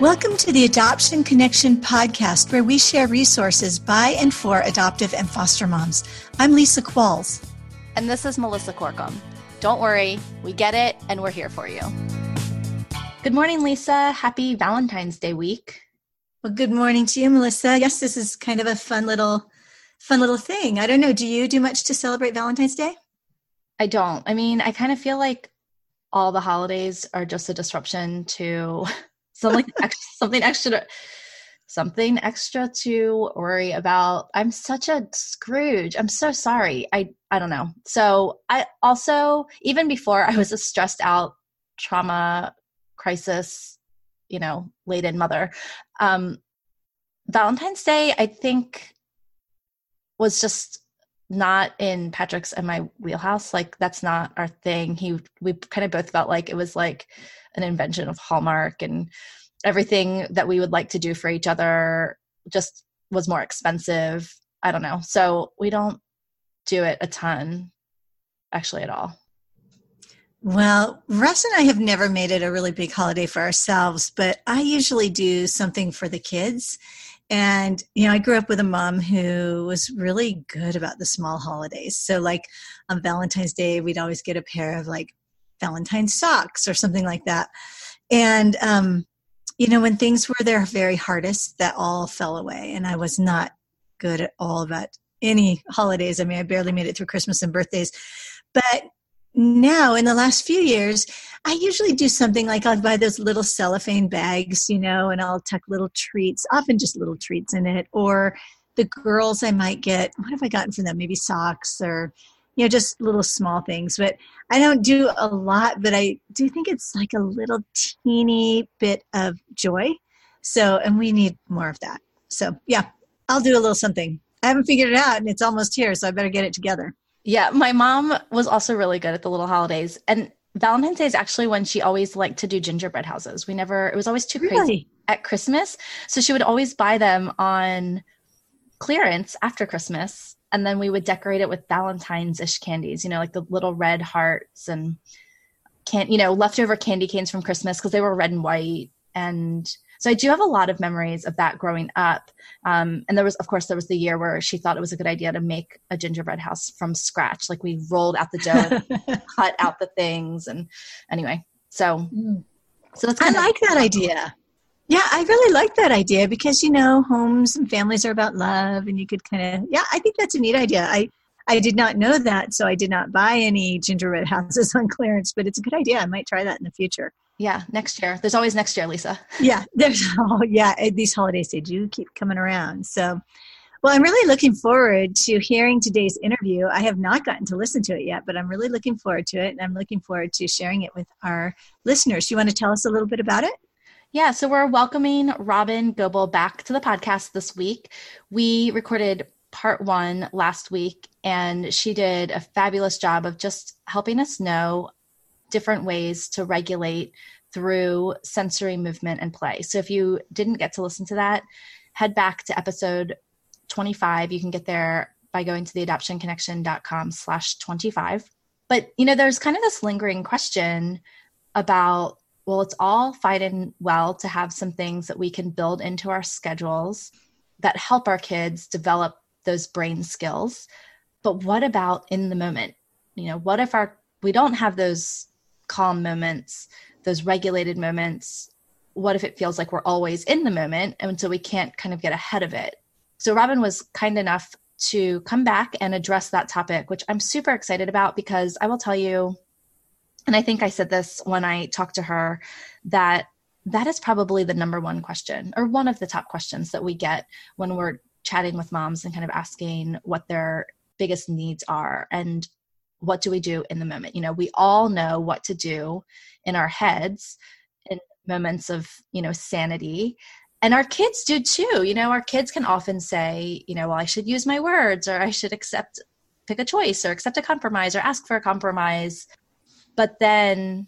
Welcome to the Adoption Connection podcast, where we share resources by and for adoptive and foster moms. I'm Lisa Qualls. And this is Melissa Corkum. Don't worry, we get it, and we're here for you. Good morning, Lisa. Happy Valentine's Day week. Well, good morning to you, Melissa. Yes, this is kind of a fun little, fun little thing. I don't know. Do you do much to celebrate Valentine's Day? I don't. I mean, I kind of feel like all the holidays are just a disruption to something extra, something extra something extra to worry about. I'm such a Scrooge. I'm so sorry. I I don't know. So I also even before I was a stressed out trauma crisis, you know, laden mother. Um Valentine's Day I think was just not in Patrick's and my wheelhouse. Like that's not our thing. He we kind of both felt like it was like an invention of Hallmark and everything that we would like to do for each other just was more expensive. I don't know. So we don't do it a ton actually at all. Well, Russ and I have never made it a really big holiday for ourselves, but I usually do something for the kids. And, you know, I grew up with a mom who was really good about the small holidays. So, like on Valentine's Day, we'd always get a pair of like Valentine's socks or something like that. And, um, you know, when things were their very hardest, that all fell away. And I was not good at all about any holidays. I mean, I barely made it through Christmas and birthdays. But now, in the last few years, I usually do something like I'll buy those little cellophane bags, you know, and I'll tuck little treats, often just little treats in it. Or the girls, I might get, what have I gotten for them? Maybe socks or you know just little small things but i don't do a lot but i do think it's like a little teeny bit of joy so and we need more of that so yeah i'll do a little something i haven't figured it out and it's almost here so i better get it together yeah my mom was also really good at the little holidays and valentine's day is actually when she always liked to do gingerbread houses. We never it was always too crazy really? at christmas. So she would always buy them on clearance after christmas and then we would decorate it with valentine's ish candies you know like the little red hearts and can't you know leftover candy canes from christmas because they were red and white. And so i do have a lot of memories of that growing up um, and there was of course there was the year where she thought it was a good idea to make a gingerbread house from scratch like we rolled out the dough cut out the things and anyway so mm. so that's i like that idea yeah, I really like that idea because you know homes and families are about love, and you could kind of yeah. I think that's a neat idea. I I did not know that, so I did not buy any gingerbread houses on clearance. But it's a good idea. I might try that in the future. Yeah, next year. There's always next year, Lisa. yeah, there's oh yeah. Eh, these holidays they do keep coming around. So, well, I'm really looking forward to hearing today's interview. I have not gotten to listen to it yet, but I'm really looking forward to it, and I'm looking forward to sharing it with our listeners. You want to tell us a little bit about it? Yeah, so we're welcoming Robyn Gobbel back to the podcast this week. We recorded part one last week, and she did a fabulous job of just helping us know different ways to regulate through sensory movement and play. So if you didn't get to listen to that, head back to episode 25. You can get there by going to the adoptionconnection.com slash 25. But, you know, there's kind of this lingering question about well, it's all fine and well to have some things that we can build into our schedules that help our kids develop those brain skills. But what about in the moment? You know, what if our we don't have those calm moments, those regulated moments? What if it feels like we're always in the moment and so we can't kind of get ahead of it? So Robyn was kind enough to come back and address that topic, which I'm super excited about because I will tell you and I think I said this when I talked to her that that is probably the number one question or one of the top questions that we get when we're chatting with moms and kind of asking what their biggest needs are and what do we do in the moment you know we all know what to do in our heads in moments of you know sanity and our kids do too you know our kids can often say you know well i should use my words or i should accept pick a choice or accept a compromise or ask for a compromise but then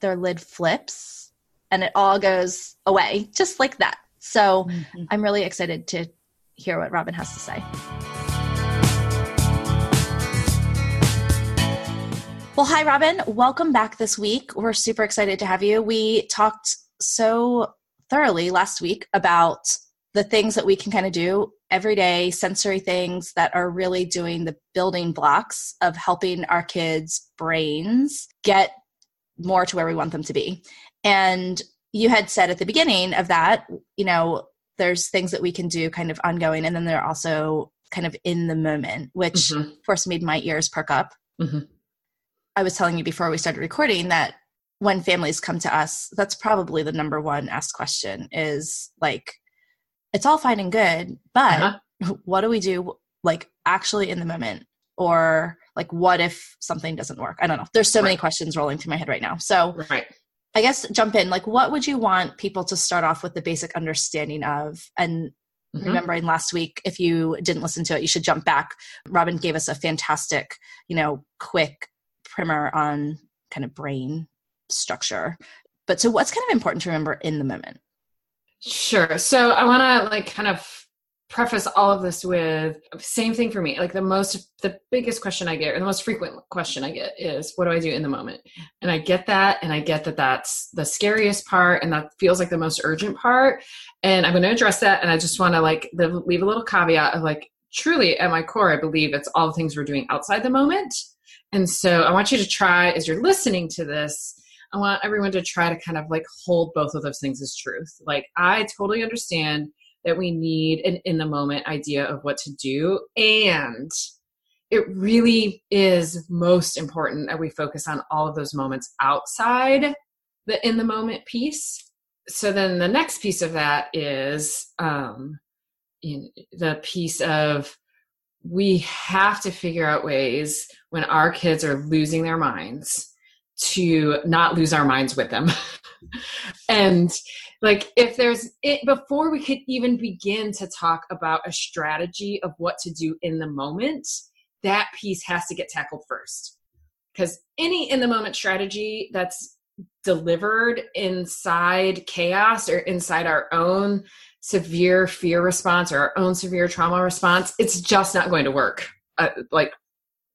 their lid flips and it all goes away just like that. So mm-hmm. I'm really excited to hear what Robyn has to say. Well, hi, Robyn. Welcome back this week. We're super excited to have you. We talked so thoroughly last week about the things that we can kind of do everyday sensory things that are really doing the building blocks of helping our kids' brains get more to where we want them to be. And you had said at the beginning of that, you know, there's things that we can do kind of ongoing, and then they're also kind of in the moment, which mm-hmm. of course made my ears perk up. Mm-hmm. I was telling you before we started recording that when families come to us, that's probably the number one asked question is like, it's all fine and good, but uh-huh. what do we do like actually in the moment? Or like, what if something doesn't work? I don't know. There's so right. many questions rolling through my head right now. So, right. I guess jump in. Like, what would you want people to start off with the basic understanding of? And mm-hmm. remembering last week, if you didn't listen to it, you should jump back. Robyn gave us a fantastic, you know, quick primer on kind of brain structure. But so, what's kind of important to remember in the moment? Sure. So, I want to like kind of preface all of this with same thing for me like the most the biggest question i get or the most frequent question i get is what do i do in the moment and i get that and i get that that's the scariest part and that feels like the most urgent part and i'm going to address that and i just want to like leave a little caveat of like truly at my core i believe it's all the things we're doing outside the moment and so i want you to try as you're listening to this i want everyone to try to kind of like hold both of those things as truth like i totally understand that we need an in the moment idea of what to do. And it really is most important that we focus on all of those moments outside the in the moment piece. So then the next piece of that is um, the piece of we have to figure out ways when our kids are losing their minds to not lose our minds with them. and like if there's it before we could even begin to talk about a strategy of what to do in the moment that piece has to get tackled first because any in the moment strategy that's delivered inside chaos or inside our own severe fear response or our own severe trauma response it's just not going to work. Uh, like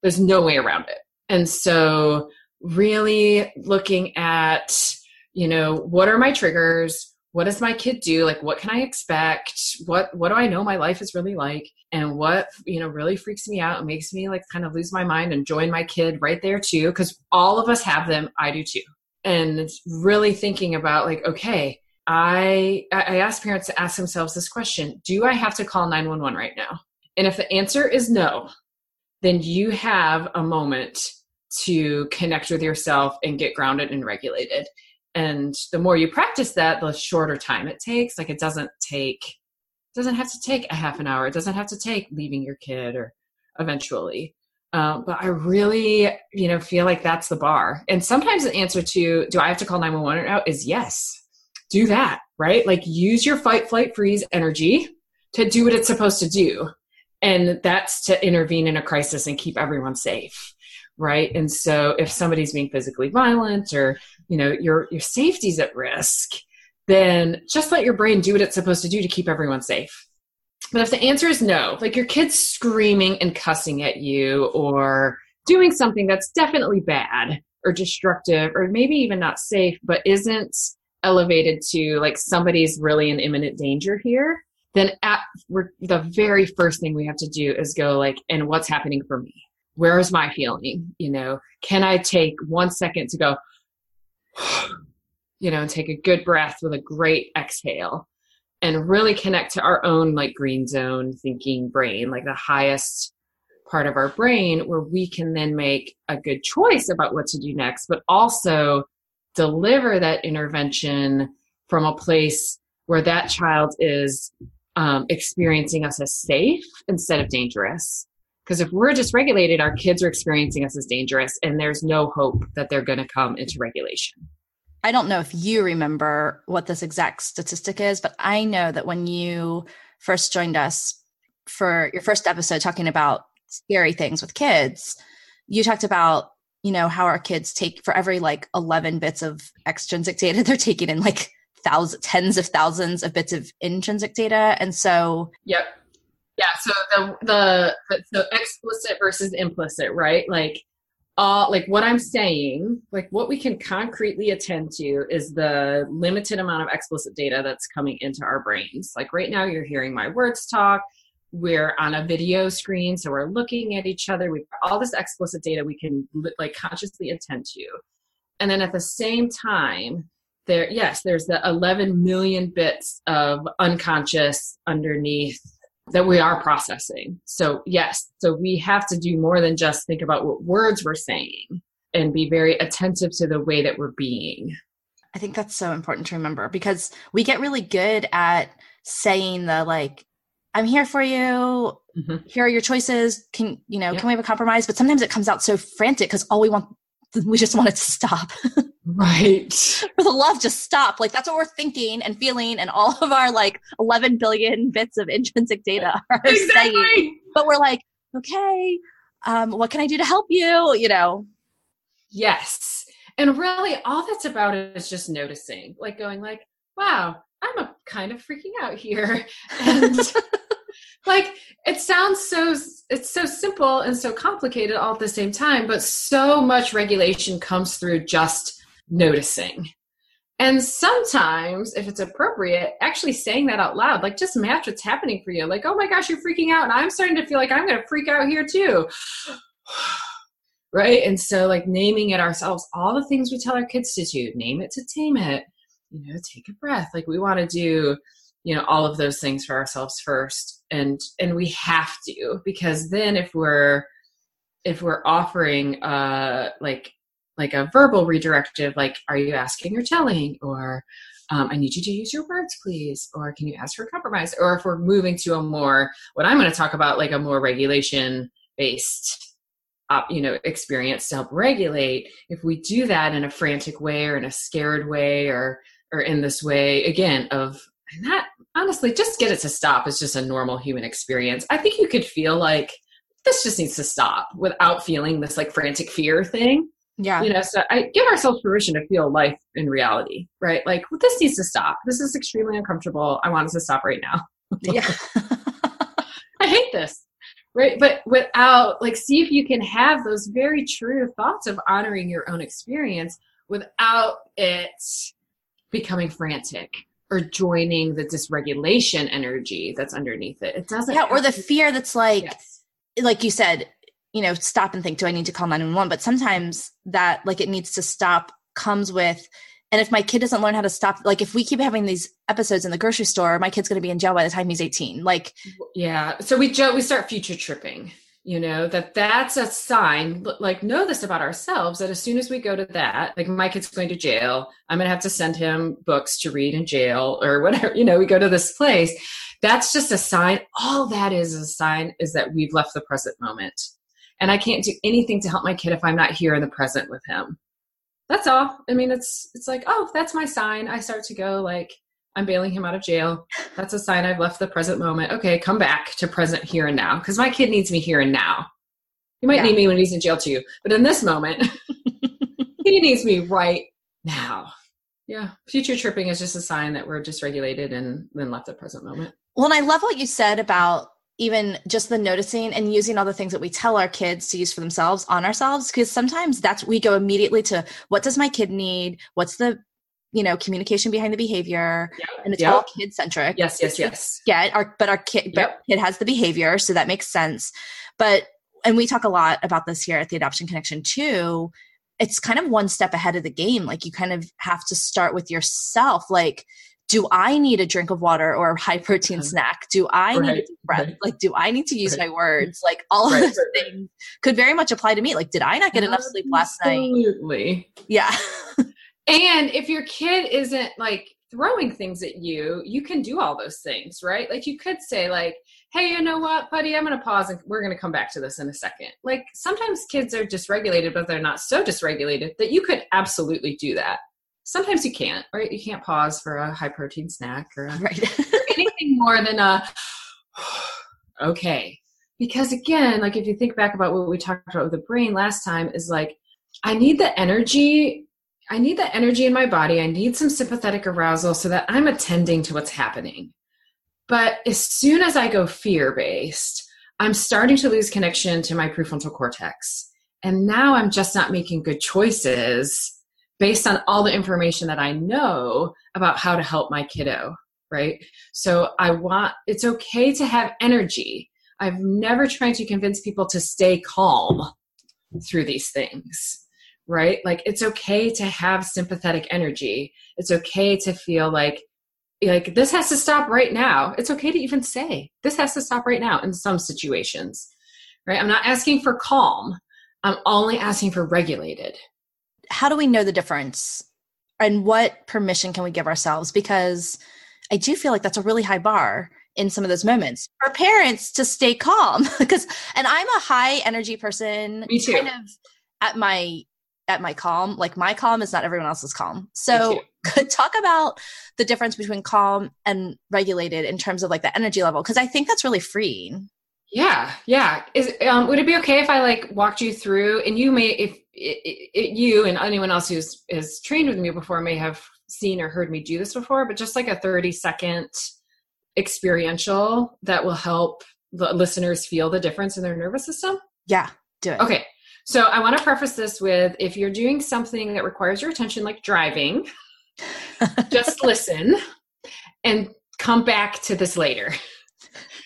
there's no way around it. And so really looking at you know what are my triggers? What does my kid do? Like what can i expect? What what do i know my life is really like? And what you know really freaks me out and makes me like kind of lose my mind and join my kid right there too because all of us have them. I do too. And really thinking about like okay i i ask parents to ask themselves this question do i have to call 911 right now? And if the answer is no then you have a moment to connect with yourself and get grounded and regulated. And the more you practice that the shorter time it takes. Like it doesn't take it doesn't have to take a half an hour. It doesn't have to take leaving your kid or eventually. Um, but i really you know feel like that's the bar. And sometimes the answer to do i have to call 911 right now is yes do that right? Like use your fight flight freeze energy to do what it's supposed to do. And that's to intervene in a crisis and keep everyone safe right? And so if somebody's being physically violent or you know your your safety's at risk then just let your brain do what it's supposed to do to keep everyone safe. But if the answer is no like your kid's screaming and cussing at you or doing something that's definitely bad or destructive or maybe even not safe but isn't elevated to like somebody's really in imminent danger here then at the very first thing we have to do is go like and what's happening for me? Where is my feeling? You know can i take one second to go you know and take a good breath with a great exhale and really connect to our own like green zone thinking brain like the highest part of our brain where we can then make a good choice about what to do next but also deliver that intervention from a place where that child is um, experiencing us as safe instead of dangerous because if we're dysregulated, our kids are experiencing us as dangerous, and there's no hope that they're going to come into regulation. I don't know if you remember what this exact statistic is, but I know that when you first joined us for your first episode talking about scary things with kids, you talked about, you know, how our kids take for every like 11 bits of extrinsic data, they're taking in like thousands, tens of thousands of bits of intrinsic data. And so, yep yeah so the the so explicit versus implicit right like all like what I'm saying, like what we can concretely attend to is the limited amount of explicit data that's coming into our brains. Like right now, you're hearing my words talk. We're on a video screen, so we're looking at each other. We've got all this explicit data we can like consciously attend to. And then at the same time, there, yes, there's the 11 million bits of unconscious underneath that we are processing. So, yes, so we have to do more than just think about what words we're saying and be very attentive to the way that we're being. I think that's so important to remember because we get really good at saying the like, I'm here for you. Mm-hmm. Here are your choices. Can you know? Can we have a compromise? But sometimes it comes out so frantic because all we want, we just want it to stop. Right. For the love, just stop. Like that's what we're thinking and feeling, and all of our like 11 billion bits of intrinsic data are exactly. saying. But we're like, okay, um, what can I do to help you? You know. Yes, and really, all that's about is just noticing, like going, like, wow, I'm a kind of freaking out here, and. like it sounds so it's so simple and so complicated all at the same time but so much regulation comes through just noticing. And sometimes, if it's appropriate, actually saying that out loud, like just match what's happening for you. Like, oh my gosh, you're freaking out. And I'm starting to feel like I'm going to freak out here too. right? And so, like, naming it ourselves, all the things we tell our kids to do, name it to tame it, you know, take a breath. Like, we want to do, you know, all of those things for ourselves first. And, and we have to, because then if we're, if we're offering, uh, like, like a verbal redirective, like, are you asking or telling? Or, um, I need you to use your words, please. Or can you ask for compromise? Or if we're moving to a more, what I'm going to talk about, like a more regulation based uh, you know experience to help regulate if we do that in a frantic way or in a scared way or or in this way again of not honestly just get it to stop is just a normal human experience i think you could feel like this just needs to stop without feeling this like frantic fear thing yeah. You know, so I give ourselves permission to feel life in reality, right? Like, well, this needs to stop. This is extremely uncomfortable. I want it to stop right now. yeah. I hate this. Right. But without, like, see if you can have those very true thoughts of honoring your own experience without it becoming frantic or joining the dysregulation energy that's underneath it. It doesn't. Yeah. Or the fear that's like, yes. like you said, you know stop and think do i need to call 911 but sometimes that like it needs to stop comes with and if my kid doesn't learn how to stop like if we keep having these episodes in the grocery store my kid's going to be in jail by the time he's 18 like yeah so we jo- we start future tripping you know that that's a sign like know this about ourselves that as soon as we go to that like my kid's going to jail i'm going to have to send him books to read in jail or whatever you know we go to this place that's just a sign all that is a sign is that we've left the present moment and I can't do anything to help my kid if I'm not here in the present with him. That's all. I mean, it's it's like, oh, that's my sign. I start to go like I'm bailing him out of jail. That's a sign I've left the present moment. Okay, come back to present here and now because my kid needs me here and now. He might yeah. need me when he's in jail too, but in this moment, he needs me right now. Yeah, future tripping is just a sign that we're dysregulated and then left the present moment. Well, and I love what you said about even just the noticing and using all the things that we tell our kids to use for themselves on ourselves because sometimes that's we go immediately to what does my kid need what's the you know communication behind the behavior yep. and it's yep. all kid centric yes yes yes Yeah, our but our kid yep. kid has the behavior so that makes sense but and we talk a lot about this here at the adoption connection too it's kind of one step ahead of the game like you kind of have to start with yourself like do I need a drink of water or a high protein uh-huh. snack? Do I right, need to breath? Right. Like, do I need to use right. my words? Like, all of those things could very much apply to me. Like, did I not get enough sleep last night? Absolutely. Yeah. and if your kid isn't like throwing things at you, you can do all those things, right? Like, you could say, like, hey, you know what, buddy, I'm going to pause and we're going to come back to this in a second. Like, sometimes kids are dysregulated, but they're not so dysregulated that you could absolutely do that sometimes you can't, right? You can't pause for a high protein snack or, a, right. or anything more than a okay. Because again, like if you think back about what we talked about with the brain last time, is like I need the energy. I need the energy in my body. I need some sympathetic arousal so that I'm attending to what's happening. But as soon as I go fear based, I'm starting to lose connection to my prefrontal cortex. And now I'm just not making good choices based on all the information that I know about how to help my kiddo, right? So I want, it's okay to have energy. I've never tried to convince people to stay calm through these things, right? Like it's okay to have sympathetic energy. It's okay to feel like, like this has to stop right now. It's okay to even say this has to stop right now in some situations, right? I'm not asking for calm. I'm only asking for regulated how do we know the difference and what permission can we give ourselves because i do feel like that's a really high bar in some of those moments for parents to stay calm because and i'm a high energy person Me too. kind of at my at my calm like my calm is not everyone else's calm so could talk about the difference between calm and regulated in terms of like the energy level because i think that's really freeing yeah, yeah. Is um, would it be okay if I like walked you through, and you may, if it, it, you and anyone else who's has trained with me before may have seen or heard me do this before, but just like a thirty second experiential that will help the listeners feel the difference in their nervous system. Yeah, do it. Okay, so I want to preface this with if you're doing something that requires your attention, like driving, just listen and come back to this later.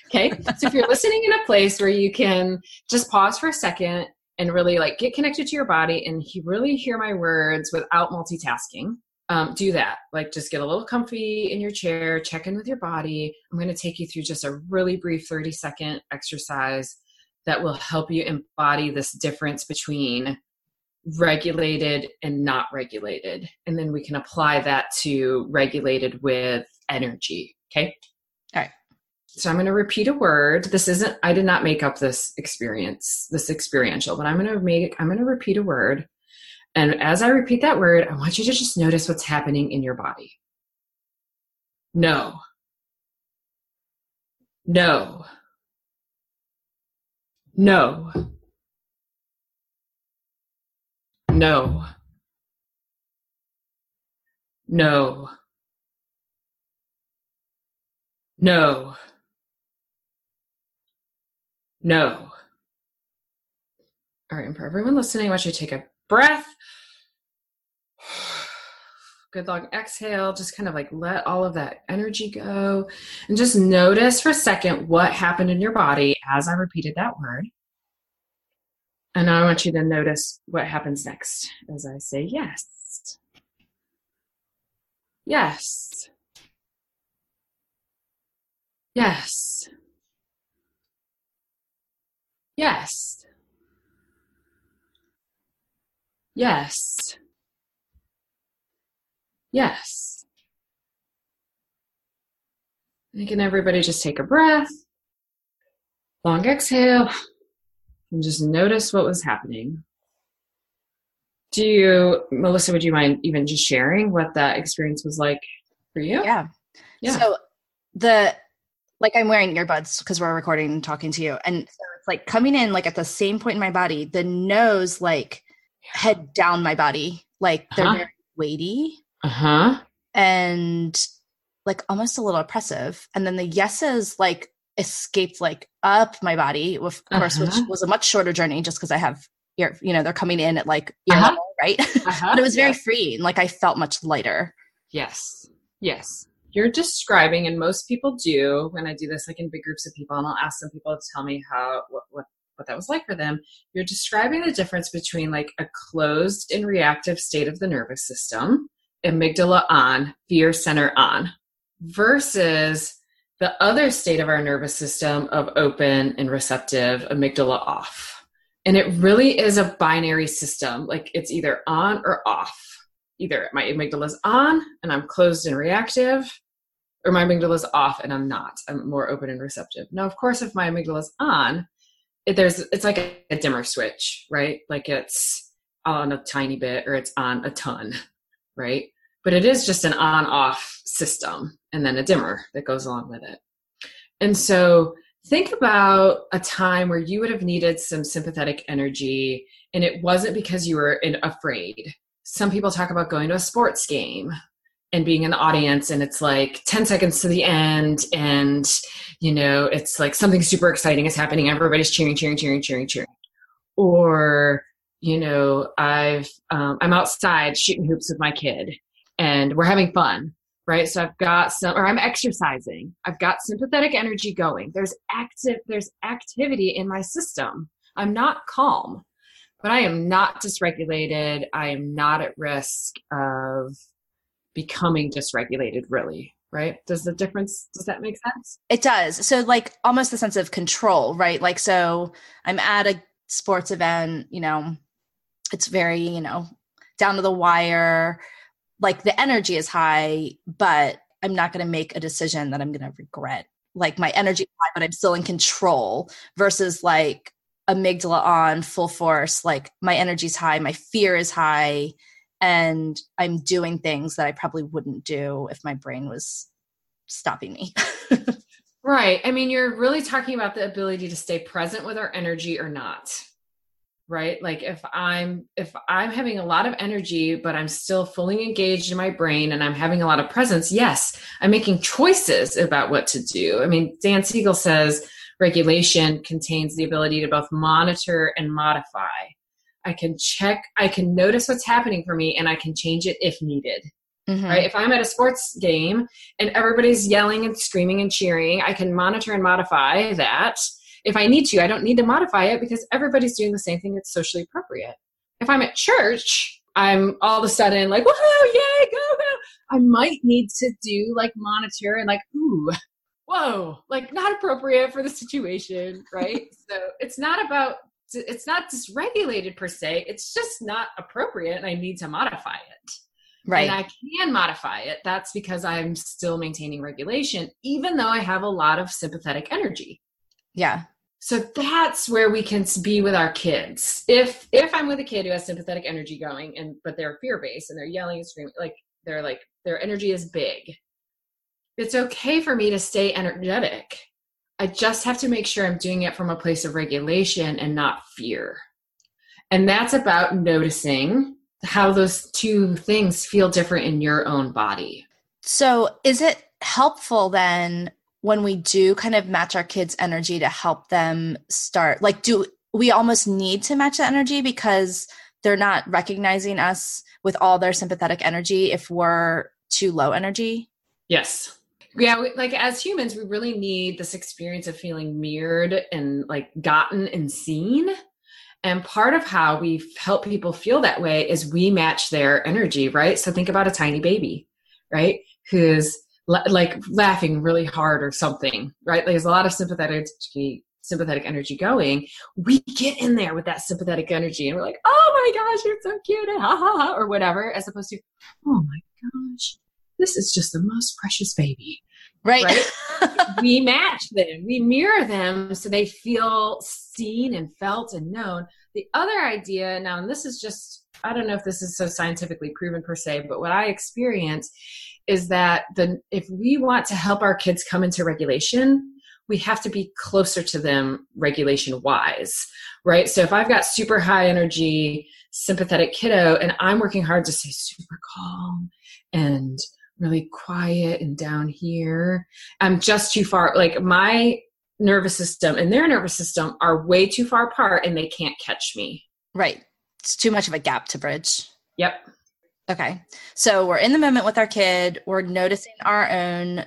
Okay. So if you're listening in a place where you can just pause for a second and really like get connected to your body and really hear my words without multitasking, um, do that. Like just get a little comfy in your chair, check in with your body. I'm going to take you through just a really brief 30 second exercise that will help you embody this difference between regulated and not regulated. And then we can apply that to regulated with energy. Okay. All right. So I'm going to repeat a word. This isn't, I did not make up this experience, this experiential, but I'm going to make, I'm going to repeat a word. And as I repeat that word, I want you to just notice what's happening in your body. No. No. No. No. No. No. No. All right, and for everyone listening, I want you to take a breath. Good long exhale. Just kind of like let all of that energy go. And just notice for a second what happened in your body as I repeated that word. And I want you to notice what happens next as I say yes. Yes. Yes. Yes. Yes. Yes. And can everybody just take a breath, long exhale, and just notice what was happening. Do you, Melissa, would you mind even just sharing what that experience was like for you? Yeah. Yeah. So the like I'm wearing earbuds because we're recording and talking to you. And so it's like coming in like at the same point in my body, the nose like head down my body. Like they're uh-huh. very weighty. Uh-huh. And like almost a little oppressive. And then the yeses like escaped like up my body, of course, uh-huh. which was a much shorter journey just because I have ear, you know, they're coming in at like ear uh-huh. level, right? Uh-huh. but it was very yes. freeing. Like I felt much lighter. Yes. Yes you're describing, and most people do when I do this, like in big groups of people, and I'll ask some people to tell me how what what what that was like for them. You're describing the difference between like a closed and reactive state of the nervous system, amygdala on, fear center on, versus the other state of our nervous system of open and receptive, amygdala off. And it really is a binary system. Like it's either on or off. Either my amygdala is on and I'm closed and reactive, or my amygdala is off and I'm not. I'm more open and receptive. Now, of course, if my amygdala is on, it, there's it's like a, a dimmer switch, right? Like it's on a tiny bit or it's on a ton, right? But it is just an on-off system and then a dimmer that goes along with it. And so think about a time where you would have needed some sympathetic energy and it wasn't because you were in, afraid. Some people talk about going to a sports game and being in the audience and it's like 10 seconds to the end and you know it's like something super exciting is happening everybody's cheering cheering cheering cheering cheering or you know i've um, i'm outside shooting hoops with my kid and we're having fun right? So i've got some or i'm exercising. I've got sympathetic energy going. There's active there's activity in my system. I'm not calm but i am not dysregulated. I am not at risk of becoming dysregulated really right? Does the difference does that make sense? It does. So like almost the sense of control right? Like so i'm at a sports event you know it's very you know down to the wire like the energy is high but i'm not going to make a decision that i'm going to regret. Like my energy high but i'm still in control versus like amygdala on full force like my energy's high my fear is high and i'm doing things that i probably wouldn't do if my brain was stopping me. Right. I mean you're really talking about the ability to stay present with our energy or not right? Like if i'm if i'm having a lot of energy but i'm still fully engaged in my brain and i'm having a lot of presence yes i'm making choices about what to do. I mean dan siegel says regulation contains the ability to both monitor and modify. I can check i can notice what's happening for me and i can change it if needed mm-hmm. right? If i'm at a sports game and everybody's yelling and screaming and cheering i can monitor and modify that if I need to, I don't need to modify it because everybody's doing the same thing that's socially appropriate. If I'm at church, I'm all of a sudden like, whoa, yay, go, go. I might need to do like monitor and like, ooh, whoa, like not appropriate for the situation, right? so it's not about, it's not dysregulated per se. It's just not appropriate and I need to modify it. Right. And I can modify it. That's because I'm still maintaining regulation, even though I have a lot of sympathetic energy. Yeah. So that's where we can be with our kids. If if I'm with a kid who has sympathetic energy going and but they're fear based and they're yelling and screaming like they're like their energy is big. It's okay for me to stay energetic. I just have to make sure I'm doing it from a place of regulation and not fear. And that's about noticing how those two things feel different in your own body. So, is it helpful then when we do kind of match our kids' energy to help them start? Like, do we almost need to match the energy because they're not recognizing us with all their sympathetic energy if we're too low energy? Yes. Yeah, we, like as humans, we really need this experience of feeling mirrored and like gotten and seen. And part of how we help people feel that way is we match their energy, right? So think about a tiny baby, right? Who's like laughing really hard or something, right? There's a lot of sympathetic sympathetic energy going. We get in there with that sympathetic energy and we're like, oh my gosh, you're so cute and ha ha ha or whatever, as opposed to, oh my gosh, this is just the most precious baby. Right. right? we match them, we mirror them so they feel seen and felt and known. The other idea now, and this is just, I don't know if this is so scientifically proven per se, but what I experience is that the if we want to help our kids come into regulation we have to be closer to them regulation wise right? So if i've got super high energy sympathetic kiddo and i'm working hard to stay super calm and really quiet and down here i'm just too far like my nervous system and their nervous system are way too far apart and they can't catch me. Right. It's too much of a gap to bridge. Yep Okay. So we're in the moment with our kid, we're noticing our own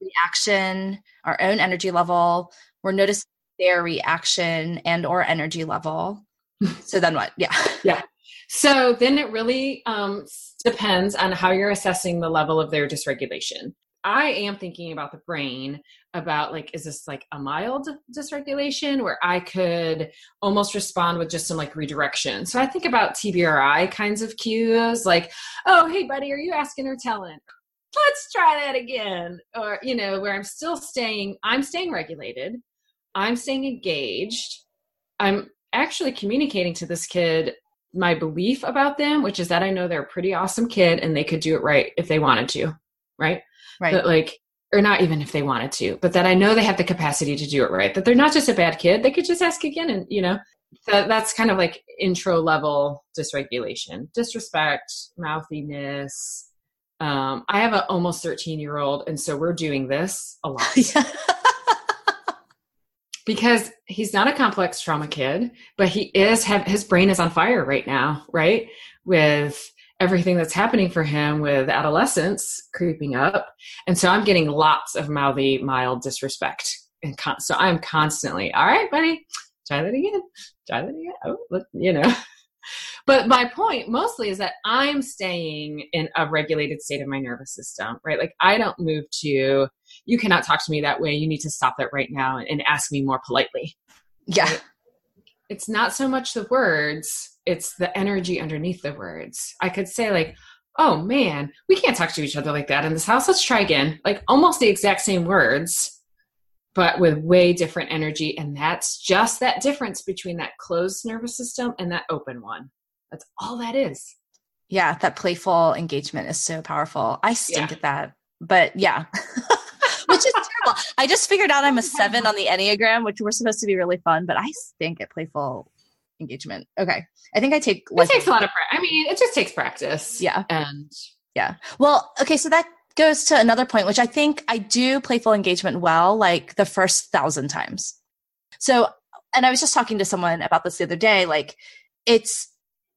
reaction, our own energy level, we're noticing their reaction and or energy level. so then what? Yeah. Yeah. So then it really um, depends on how you're assessing the level of their dysregulation. I am thinking about the brain about like, is this like a mild dysregulation where I could almost respond with just some like redirection? So I think about TBRI kinds of cues like, oh, hey, buddy, are you asking or telling? Let's try that again. Or, you know, where I'm still staying, I'm staying regulated, I'm staying engaged, I'm actually communicating to this kid my belief about them, which is that I know they're a pretty awesome kid and they could do it right if they wanted to, right? Right. But like, or not even if they wanted to, but that I know they have the capacity to do it right. That they're not just a bad kid. They could just ask again, and you know, that that's kind of like intro level dysregulation, disrespect, mouthiness. Um, I have an almost 13 year old, and so we're doing this a lot. because he's not a complex trauma kid, but he is have his brain is on fire right now, right? With everything that's happening for him with adolescence creeping up. And so I'm getting lots of mouthy, mild disrespect. And con- so I'm constantly, all right, buddy, try that again. Try that again. Oh, look, you know. but my point mostly is that I'm staying in a regulated state of my nervous system, right? Like I don't move to, you cannot talk to me that way. You need to stop that right now and, ask me more politely. Yeah. Right? It's not so much the words, it's the energy underneath the words. I could say, like, oh man, we can't talk to each other like that in this house. Let's try again. Like almost the exact same words, but with way different energy. And that's just that difference between that closed nervous system and that open one. That's all that is. Yeah, that playful engagement is so powerful. I stink yeah. at that. But yeah. which is terrible. I just figured out I'm a seven on the Enneagram, which we're supposed to be really fun, but I stink at playful engagement. Okay. I think I take like, it takes a lot of practice. I mean, it just takes practice. Yeah. And yeah. Well, okay, so that goes to another point, which I think I do playful engagement well, like the first thousand times. So, and I was just talking to someone about this the other day. Like, it's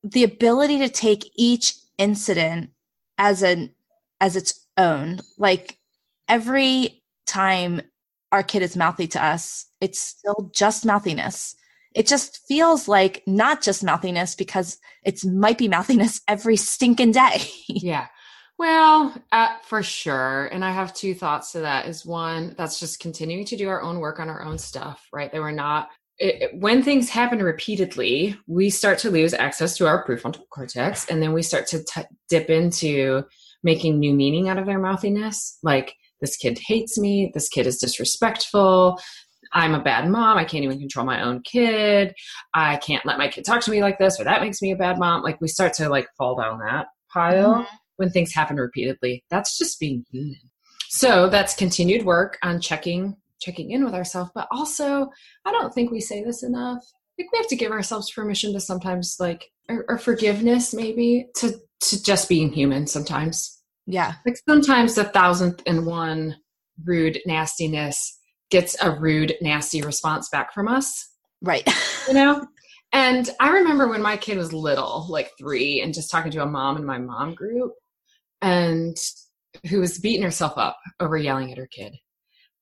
the ability to take each incident as an as its own. Like every time our kid is mouthy to us, it's still just mouthiness. It just feels like not just mouthiness because it's might be mouthiness every stinking day. yeah. Well, uh, for sure. And I have two thoughts to that. Is one, that's just continuing to do our own work on our own stuff, right? That we're not, it, when things happen repeatedly, we start to lose access to our prefrontal cortex. And then we start to t- dip into making new meaning out of their mouthiness. Like, this kid hates me. This kid is disrespectful. I'm a bad mom. I can't even control my own kid. I can't let my kid talk to me like this, or that makes me a bad mom. Like we start to like fall down that pile mm-hmm. when things happen repeatedly. That's just being human. So that's continued work on checking checking in with ourselves, but also I don't think we say this enough. I think we have to give ourselves permission to sometimes like or, or forgiveness maybe to to just being human sometimes. Yeah. Like sometimes the thousandth and one rude nastiness gets a rude, nasty response back from us. Right. you know? And I remember when my kid was little, like three, and just talking to a mom in my mom group, and who was beating herself up over yelling at her kid.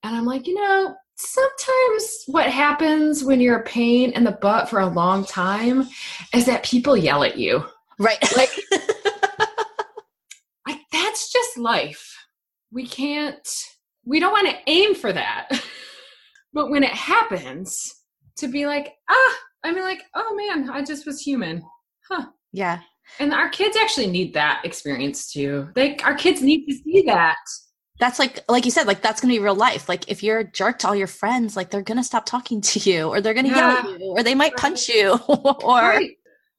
And I'm like, you know, sometimes what happens when you're a pain in the butt for a long time is that people yell at you. Right. Like that's just life. We can't, we don't want to aim for that. but when it happens, to be like, ah, I mean, like, oh man, I just was human. Huh. Yeah. And our kids actually need that experience too. Like, our kids need to see that. That's like, like you said, like that's gonna be real life. Like if you're a jerk to all your friends, like they're gonna stop talking to you, or they're gonna yeah. yell at you, or they might right. punch you, or right.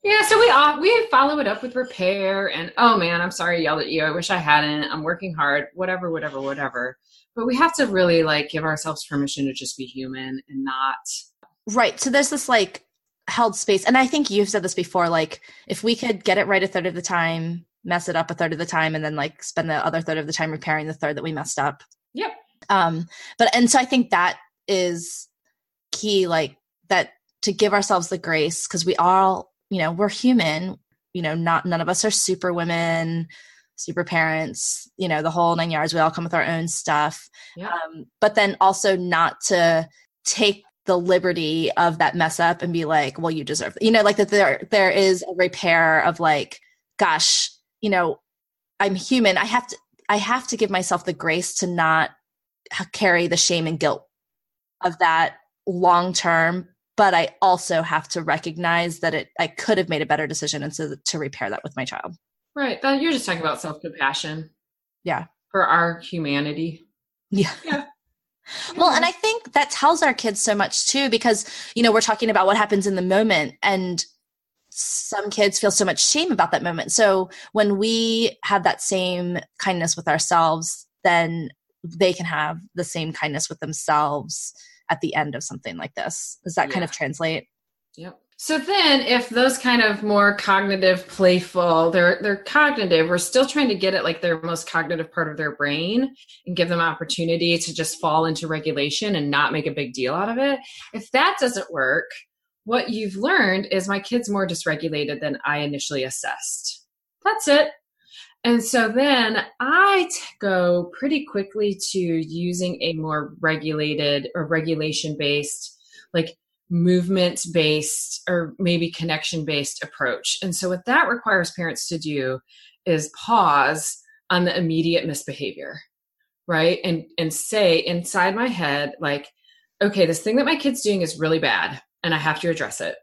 Yeah, so we uh, we follow it up with repair and oh man, I'm sorry I yelled at you. I wish I hadn't. I'm working hard. Whatever, whatever, whatever. But we have to really like give ourselves permission to just be human and not Right. So there's this like held space. And I think you've said this before like if we could get it right a third of the time, mess it up a third of the time and then like spend the other third of the time repairing the third that we messed up. Yep. Um but and so I think that is key like that to give ourselves the grace because we all you know we're human you know not none of us are super women super parents you know the whole nine yards we all come with our own stuff yeah. um, but then also not to take the liberty of that mess up and be like well you deserve it. you know like that there there is a repair of like gosh you know i'm human i have to i have to give myself the grace to not carry the shame and guilt of that long term but I also have to recognize that it I could have made a better decision and so to repair that with my child. Right. That you're just talking about self compassion. Yeah. For our humanity. Yeah. Yeah. Well, and I think that tells our kids so much too, because, you know, we're talking about what happens in the moment and some kids feel so much shame about that moment. So when we have that same kindness with ourselves, then they can have the same kindness with themselves at the end of something like this. Does that yeah. kind of translate? Yep. So then if those kind of more cognitive, playful, they're they're cognitive, we're still trying to get at like their most cognitive part of their brain and give them opportunity to just fall into regulation and not make a big deal out of it. If that doesn't work, what you've learned is my kid's more dysregulated than I initially assessed. That's it. And so then I t- go pretty quickly to using a more regulated or regulation based, like movement based or maybe connection based approach. And so what that requires parents to do is pause on the immediate misbehavior, right? And and say inside my head like okay, this thing that my kid's doing is really bad and I have to address it.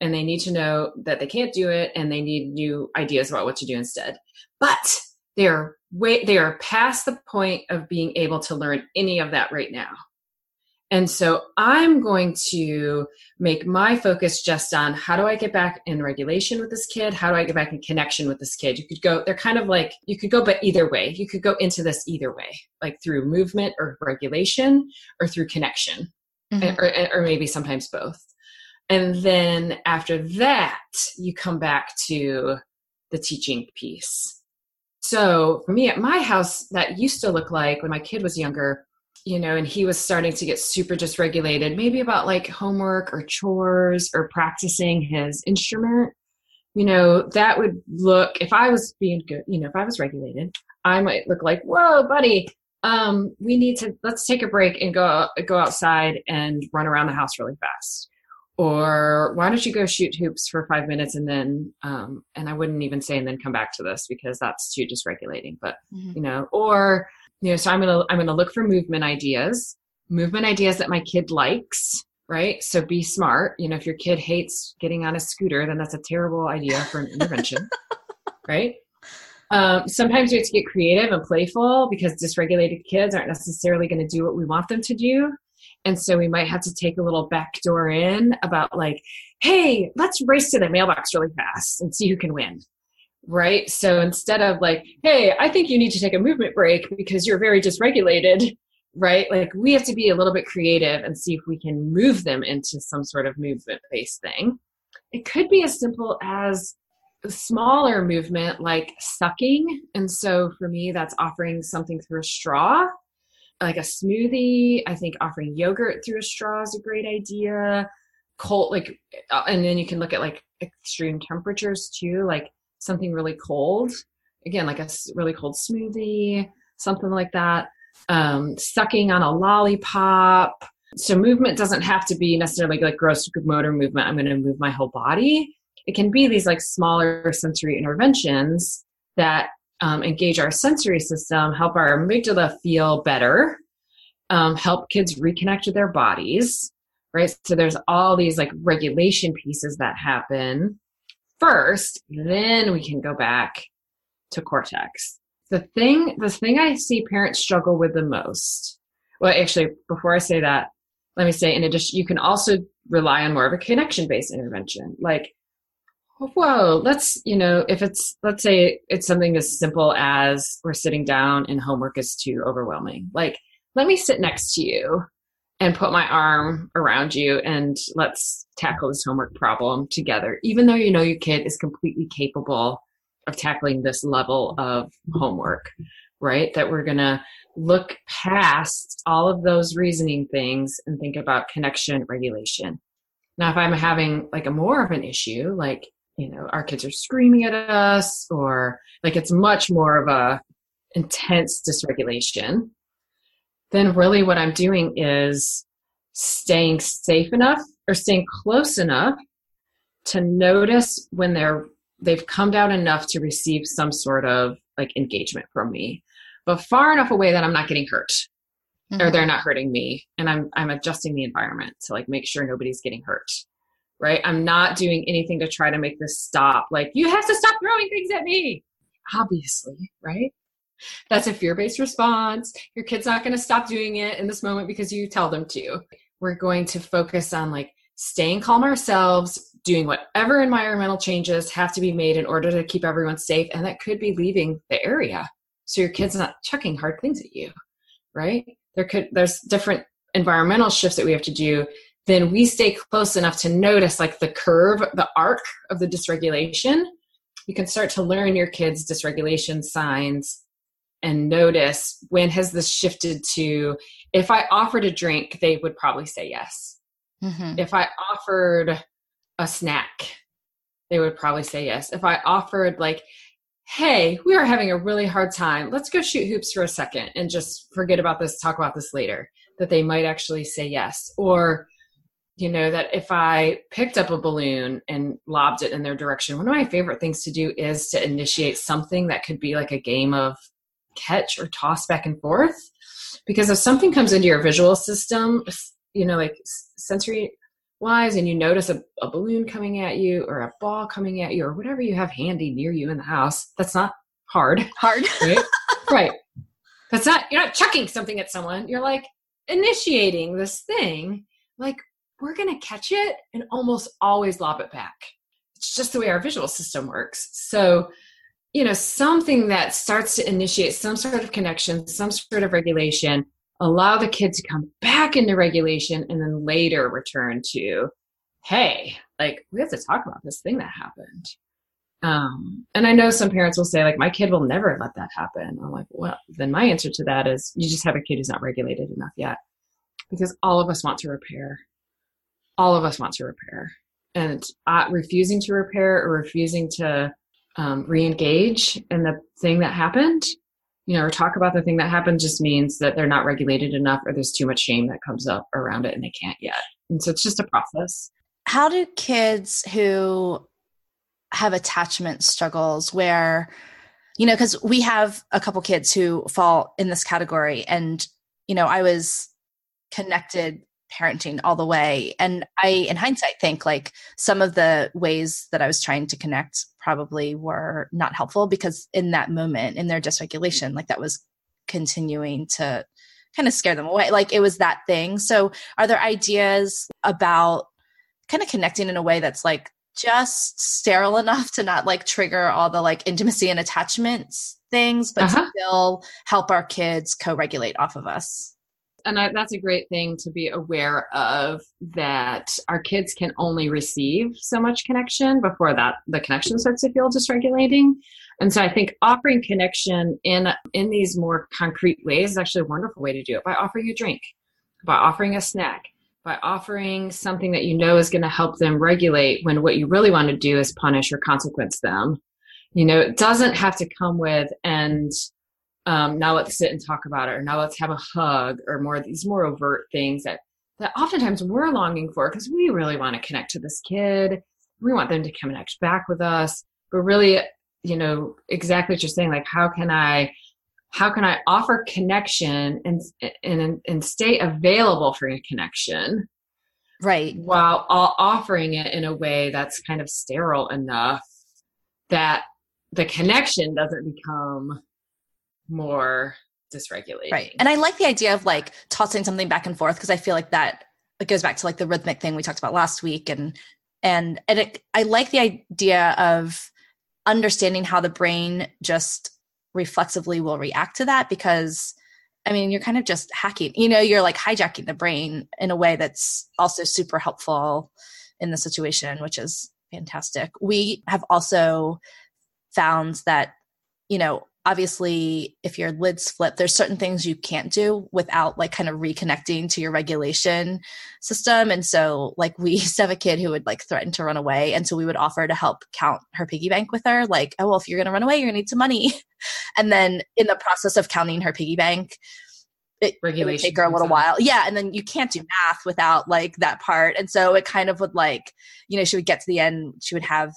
And they need to know that they can't do it and they need new ideas about what to do instead. But they're way they are past the point of being able to learn any of that right now. And so I'm going to make my focus just on how do I get back in regulation with this kid? How do I get back in connection with this kid? You could go, they're kind of like, you could go, but either way, you could go into this either way, like through movement or regulation or through connection, mm-hmm. or, or maybe sometimes both. And then after that, you come back to the teaching piece. So for me at my house, that used to look like when my kid was younger, you know, and he was starting to get super dysregulated, maybe about like homework or chores or practicing his instrument. You know, that would look, if I was being good, you know, if I was regulated, I might look like, whoa, buddy, um, we need to, let's take a break and go, go outside and run around the house really fast or why don't you go shoot hoops for five minutes and then um, and i wouldn't even say and then come back to this because that's too dysregulating but mm-hmm. you know or you know so i'm gonna i'm gonna look for movement ideas movement ideas that my kid likes right? So be smart. You know if your kid hates getting on a scooter then that's a terrible idea for an intervention right? Um, sometimes we have to get creative and playful because dysregulated kids aren't necessarily going to do what we want them to do. And so we might have to take a little back door in about like, hey, let's race to the mailbox really fast and see who can win. Right. So instead of like, hey, I think you need to take a movement break because you're very dysregulated, right? Like we have to be a little bit creative and see if we can move them into some sort of movement based thing. It could be as simple as a smaller movement like sucking. And so for me, that's offering something through a straw like a smoothie. I think offering yogurt through a straw is a great idea. Cold, like, uh, and then you can look at like extreme temperatures too, like something really cold. Again, like a really cold smoothie, something like that. Um, sucking on a lollipop. So movement doesn't have to be necessarily like gross motor movement. I'm going to move my whole body. It can be these like smaller sensory interventions that um, engage our sensory system, help our amygdala feel better, um, help kids reconnect with their bodies, right? So there's all these like regulation pieces that happen first, then we can go back to cortex. The thing, the thing I see parents struggle with the most. Well, actually, before I say that, let me say, in addition, you can also rely on more of a connection based intervention. Like whoa let's you know if it's let's say it's something as simple as we're sitting down and homework is too overwhelming like let me sit next to you and put my arm around you and let's tackle this homework problem together. Even though you know your kid is completely capable of tackling this level of homework right? That we're going to look past all of those reasoning things and think about connection regulation. Now if i'm having like a more of an issue like you know our kids are screaming at us or like it's much more of a intense dysregulation then really what i'm doing is staying safe enough or staying close enough to notice when they're they've come down enough to receive some sort of like engagement from me but far enough away that i'm not getting hurt mm-hmm. or they're not hurting me and i'm i'm adjusting the environment to like make sure nobody's getting hurt right? I'm not doing anything to try to make this stop. Like, you have to stop throwing things at me. Obviously, right? That's a fear based response. Your kid's not going to stop doing it in this moment because you tell them to. We're going to focus on like staying calm ourselves, doing whatever environmental changes have to be made in order to keep everyone safe. And that could be leaving the area. So your kid's not chucking hard things at you, right? There could, there's different environmental shifts that we have to do then we stay close enough to notice like the curve, the arc of the dysregulation. You can start to learn your kids' dysregulation signs and notice when has this shifted to if I offered a drink, they would probably say yes. Mm-hmm. If I offered a snack, they would probably say yes. If I offered like, hey, we are having a really hard time. Let's go shoot hoops for a second and just forget about this, talk about this later, that they might actually say yes. Or you know that if i picked up a balloon and lobbed it in their direction one of my favorite things to do is to initiate something that could be like a game of catch or toss back and forth. Because if something comes into your visual system you know like sensory wise and you notice a, a balloon coming at you or a ball coming at you or whatever you have handy near you in the house that's not hard. Hard. Right? Right. That's not you're not chucking something at someone. You're like initiating this thing. Like we're to catch it and almost always lob it back. It's just the way our visual system works. So, you know, something that starts to initiate some sort of connection, some sort of regulation, allow the kid to come back into regulation and then later return to, hey, like we have to talk about this thing that happened. Um, and I know some parents will say, like, my kid will never let that happen. I'm like, well, then my answer to that is you just have a kid who's not regulated enough yet. Because all of us want to repair all of us want to repair and uh, refusing to repair or refusing to um, re-engage in the thing that happened you know or talk about the thing that happened just means that they're not regulated enough or there's too much shame that comes up around it and they can't yet. And so it's just a process. How do kids who have attachment struggles where you know because we have a couple kids who fall in this category and you know i was connected parenting all the way. And I, in hindsight, think like some of the ways that I was trying to connect probably were not helpful because in that moment, in their dysregulation, like that was continuing to kind of scare them away. Like it was that thing. So, are there ideas about kind of connecting in a way that's like just sterile enough to not like trigger all the like intimacy and attachments things, but uh-huh. still help our kids co regulate off of us? And I, that's a great thing to be aware of that our kids can only receive so much connection before that the connection starts to feel dysregulating. And so i think offering connection in in these more concrete ways is actually a wonderful way to do it by offering a drink by offering a snack by offering something that you know is going to help them regulate when what you really want to do is punish or consequence them. You know it doesn't have to come with and um, now let's sit and talk about it or now let's have a hug or more of these more overt things that that oftentimes we're longing for because we really want to connect to this kid. We want them to connect back with us. But really you know exactly what you're saying like how can i how can i offer connection and and and stay available for a connection right. while offering it in a way that's kind of sterile enough that the connection doesn't become more dysregulated. Right. And I like the idea of like tossing something back and forth because I feel like that it goes back to like the rhythmic thing we talked about last week and and and it, I like the idea of understanding how the brain just reflexively will react to that because I mean, you're kind of just hacking, you know, you're like hijacking the brain in a way that's also super helpful in the situation, which is fantastic. We have also found that, you know, obviously if your lids flip there's certain things you can't do without like kind of reconnecting to your regulation system and so like we used to have a kid who would like threaten to run away and so we would offer to help count her piggy bank with her like oh well if you're going to run away you're going to need some money and then in the process of counting her piggy bank it, it would take her a little while. Yeah. And then you can't do math without like that part. And so it kind of would like, you know, she would get to the end, she would have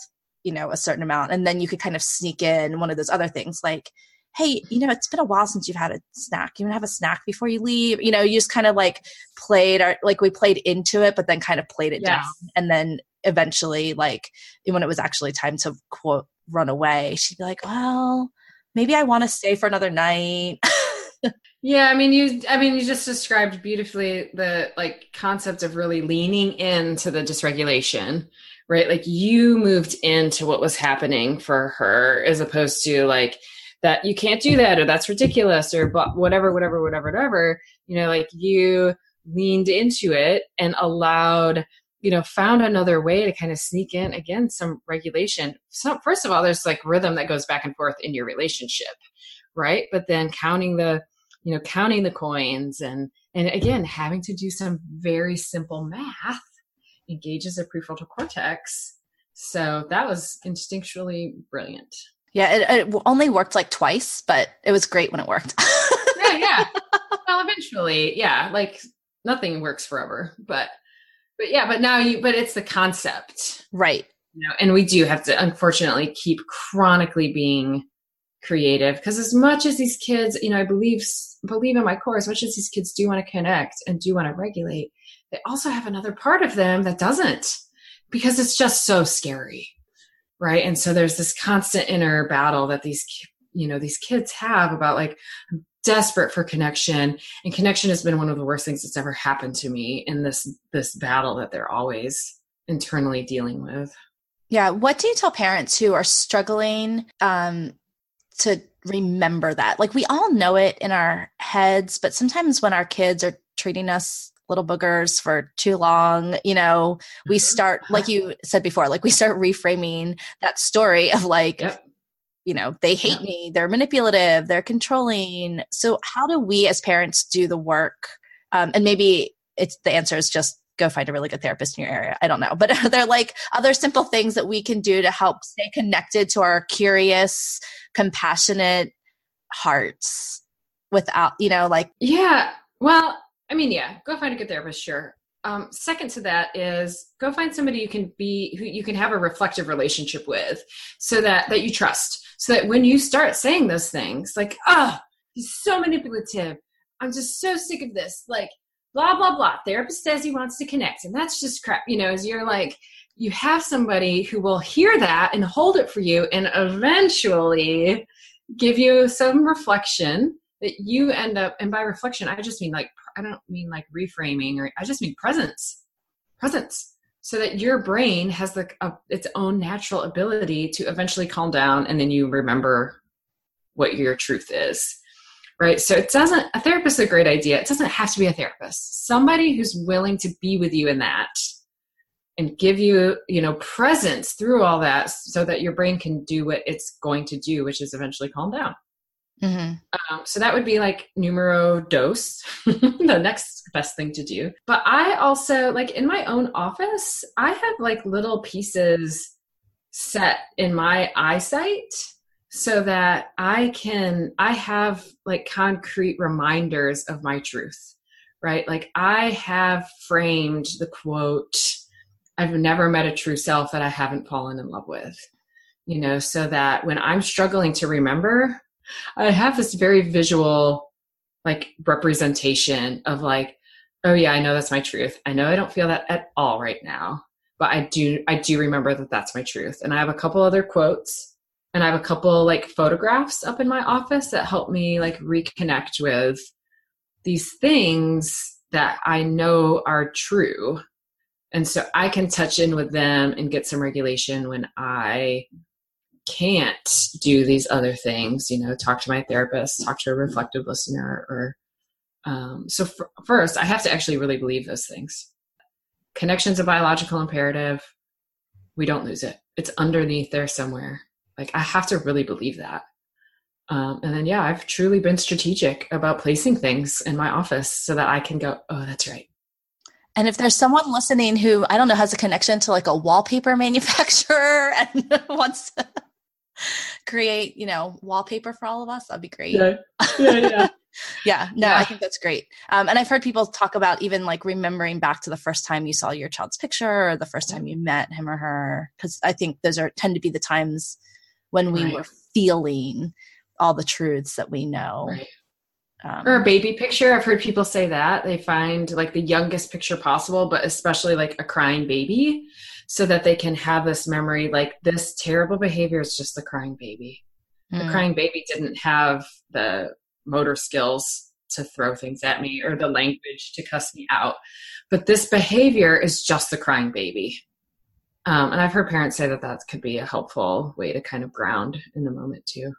you know a certain amount and then you could kind of sneak in one of those other things like hey you know it's been a while since you've had a snack. You want to have a snack before you leave? You know you just kind of like played our like we played into it but then kind of played it yes. down and then eventually like when it was actually time to quote run away she'd be like well maybe i want to stay for another night. Yeah i mean you i mean you just described beautifully the like concept of really leaning into the dysregulation right? Like you moved into what was happening for her as opposed to like that you can't do that or that's ridiculous or but whatever, whatever, whatever, whatever. You know, like you leaned into it and allowed you know found another way to kind of sneak in again some regulation so first of all there's like rhythm that goes back and forth in your relationship right but then counting the you know counting the coins and and again having to do some very simple math engages the prefrontal cortex. So that was instinctually brilliant. Yeah it, it only worked like twice but it was great when it worked. Yeah yeah. Well eventually yeah like nothing works forever but but yeah but now you but it's the concept. Right. You know and we do have to unfortunately keep chronically being creative because as much as these kids you know i believe believe in my core as much as these kids do want to connect and do want to regulate they also have another part of them that doesn't because it's just so scary right and so there's this constant inner battle that these you know these kids have about like i'm desperate for connection and connection has been one of the worst things that's ever happened to me in this this battle that they're always internally dealing with yeah what do you tell parents who are struggling um to remember that. Like we all know it in our heads, but sometimes when our kids are treating us little boogers for too long, you know, we mm-hmm. start, like you said before, like we start reframing that story of like, yep. you know, they hate yep. me, they're manipulative, they're controlling. So, how do we as parents do the work? Um, and maybe it's the answer is just go find a really good therapist in your area. I don't know. But are there like other simple things that we can do to help stay connected to our curious, compassionate hearts without, you know, like. Yeah. Well, I mean, yeah, go find a good therapist, sure. Um, second to that is go find somebody you can be who you can have a reflective relationship with so that that you trust. So that when you start saying those things like oh he's so manipulative. I'm just so sick of this. Like blah blah blah. Therapist says he wants to connect and that's just crap you know as you're like you have somebody who will hear that and hold it for you and eventually give you some reflection that you end up and by reflection i just mean like i don't mean like reframing or i just mean presence presence so that your brain has the its own natural ability to eventually calm down and then you remember what your truth is right? So it doesn't, a therapist is a great idea. It doesn't have to be a therapist. Somebody who's willing to be with you in that and give you, you know, presence through all that so that your brain can do what it's going to do, which is eventually calm down. Mm-hmm. Um, so that would be like numero dos, the next best thing to do. But I also, like in my own office, I have like little pieces set in my eyesight so that I can, I have like concrete reminders of my truth, right? Like I have framed the quote, I've never met a true self that I haven't fallen in love with, you know, so that when I'm struggling to remember, I have this very visual like representation of like, oh yeah, I know that's my truth. I know I don't feel that at all right now, but I do, I do remember that that's my truth. And I have a couple other quotes and I have a couple like photographs up in my office that help me like reconnect with these things that I know are true. And so I can touch in with them and get some regulation when I can't do these other things, you know, talk to my therapist, talk to a reflective listener or um, so first I have to actually really believe those things. Connection's a biological imperative. We don't lose it. It's underneath there somewhere. Like I have to really believe that. Um, and then, yeah, I've truly been strategic about placing things in my office so that I can go, oh, that's right. And if there's someone listening who, I don't know, has a connection to like a wallpaper manufacturer and wants to create, you know, wallpaper for all of us, that'd be great. Yeah. Yeah. Yeah. yeah. No, yeah. I think that's great. Um, and I've heard people talk about even like remembering back to the first time you saw your child's picture or the first time you met him or her. Cause I think those are tend to be the times when we right. were feeling all the truths that we know. Right. Um, or a baby picture. I've heard people say that they find like the youngest picture possible, but especially like a crying baby, so that they can have this memory like this terrible behavior is just the crying baby. Mm. The hmm. crying baby didn't have the motor skills to throw things at me or the language to cuss me out. But this behavior is just the crying baby. Um, and I've heard parents say that that could be a helpful way to kind of ground in the moment too.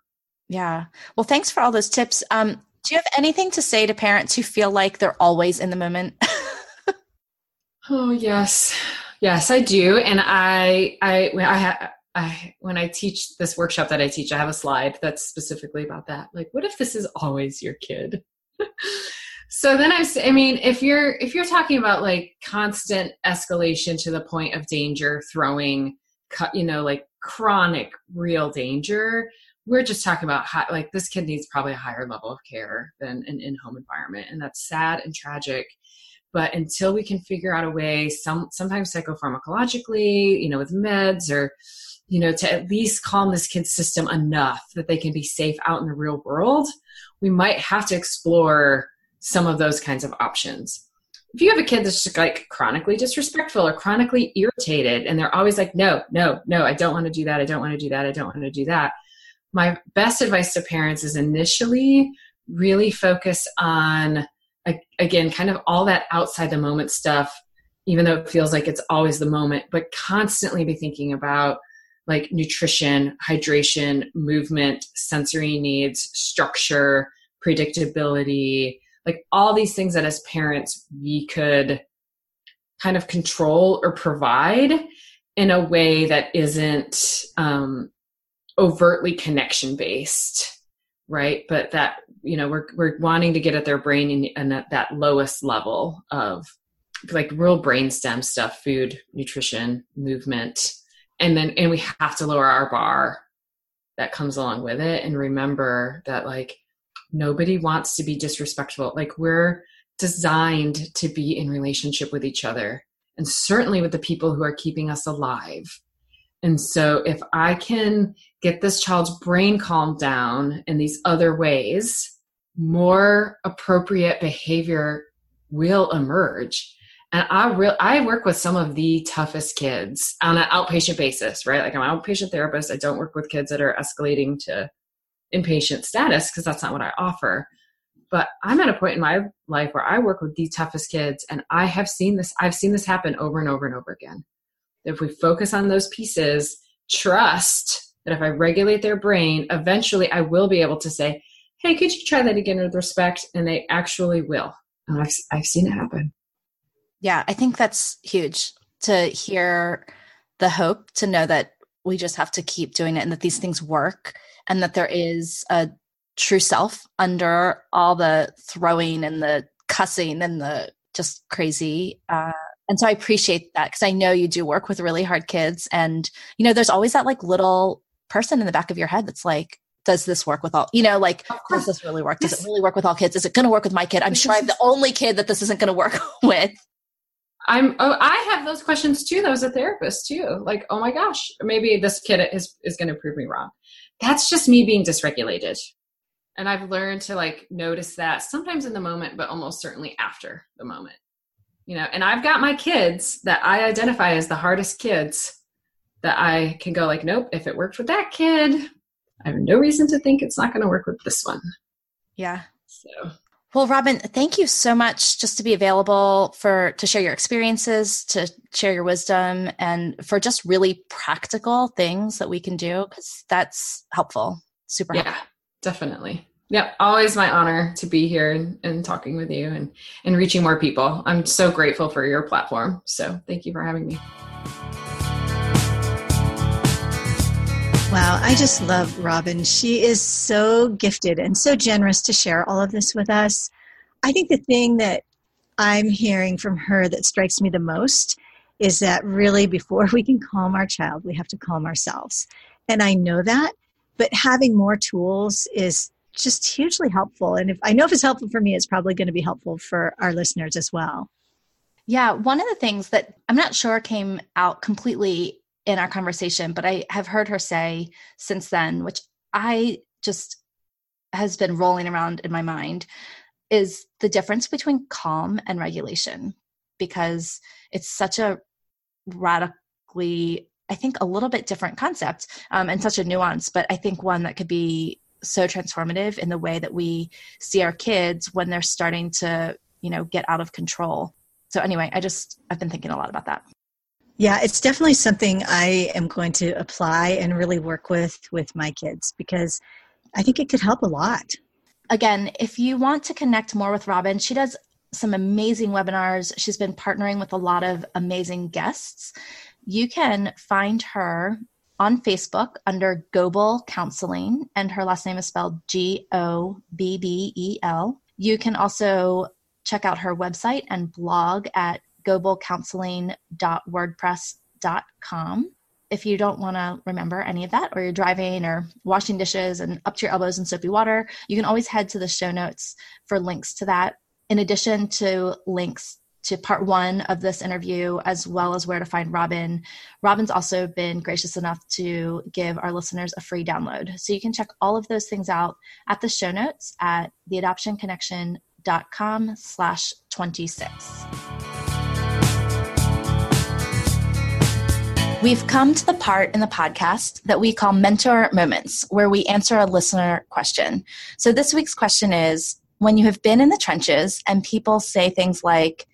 Yeah. Well, thanks for all those tips. Um, do you have anything to say to parents who feel like they're always in the moment? Oh yes, yes, I do, and I, I, I, I, when I teach this workshop that I teach, I have a slide that's specifically about that. Like, what if this is always your kid? so then I, I mean, if you're if you're talking about like constant escalation to the point of danger, throwing, you know, like chronic, real danger, we're just talking about how, like this kid needs probably a higher level of care than an in-home environment, and that's sad and tragic but until we can figure out a way some sometimes psychopharmacologically you know with meds or you know to at least calm this kid's system enough that they can be safe out in the real world we might have to explore some of those kinds of options. If you have a kid that's just like chronically disrespectful or chronically irritated and they're always like no no no i don't want to do that i don't want to do that i don't want to do that my best advice to parents is initially really focus on again kind of all that outside the moment stuff even though it feels like it's always the moment but constantly be thinking about like nutrition hydration movement sensory needs structure predictability like all these things that as parents we could kind of control or provide in a way that isn't um, overtly connection based right? But that you know we're we're wanting to get at their brain and, at that lowest level of like real brain stem stuff food nutrition movement. And then and we have to lower our bar that comes along with it and remember that like nobody wants to be disrespectful. Like we're designed to be in relationship with each other and certainly with the people who are keeping us alive. And so if I can get this child's brain calmed down in these other ways, more appropriate behavior will emerge. And I real I work with some of the toughest kids on an outpatient basis, right? Like I'm an outpatient therapist. I don't work with kids that are escalating to inpatient status because that's not what I offer. But I'm at a point in my life where I work with the toughest kids and I have seen this I've seen this happen over and over and over again if we focus on those pieces, trust that if I regulate their brain, eventually I will be able to say, hey, could you try that again with respect? And they actually will. And I've, I've seen it happen. Yeah, I think that's huge to hear the hope, to know that we just have to keep doing it and that these things work and that there is a true self under all the throwing and the cussing and the just crazy. Uh, and so I appreciate that because I know you do work with really hard kids. And, you know, there's always that like little person in the back of your head that's like, does this work with all, you know, like, does this really work? Does it really work with all kids? Is it going to work with my kid? I'm sure I'm the only kid that this isn't going to work with. I'm, oh, I have those questions too, though, as a therapist too. Like, oh my gosh, maybe this kid is, is going to prove me wrong. That's just me being dysregulated. And I've learned to like notice that sometimes in the moment, but almost certainly after the moment you know and i've got my kids that i identify as the hardest kids that i can go like nope if it worked with that kid i have no reason to think it's not going to work with this one yeah so well Robyn thank you so much just to be available for to share your experiences to share your wisdom and for just really practical things that we can do because that's helpful super yeah helpful. definitely Yep, always my honor to be here and, and, talking with you and, and reaching more people. I'm so grateful for your platform. So thank you for having me. Wow, I just love Robyn. She is so gifted and so generous to share all of this with us. I think the thing that I'm hearing from her that strikes me the most is that really before we can calm our child, we have to calm ourselves. And I know that, but having more tools is just hugely helpful. And if I know if it's helpful for me, it's probably going to be helpful for our listeners as well. Yeah, one of the things that I'm not sure came out completely in our conversation, but I have heard her say since then, which I just has been rolling around in my mind, is the difference between calm and regulation because it's such a radically I think a little bit different concept um, and such a nuance, but I think one that could be so transformative in the way that we see our kids when they're starting to you know get out of control. So anyway i just i've been thinking a lot about that yeah it's definitely something i am going to apply and really work with with my kids because i think it could help a lot again if you want to connect more with Robyn she does some amazing webinars. She's been partnering with a lot of amazing guests. You can find her on Facebook under Gobbel Counseling, and her last name is spelled G O B B E L. You can also check out her website and blog at gobbelcounseling.wordpress.com. If you don't want to remember any of that, or you're driving or washing dishes and up to your elbows in soapy water, you can always head to the show notes for links to that. In addition to links to part one of this interview, as well as where to find Robyn. Robyn's also been gracious enough to give our listeners a free download. So you can check all of those things out at the show notes at theadoptionconnection.com slash 26. We've come to the part in the podcast that we call mentor moments, where we answer a listener question. So this week's question is when you have been in the trenches and people say things like,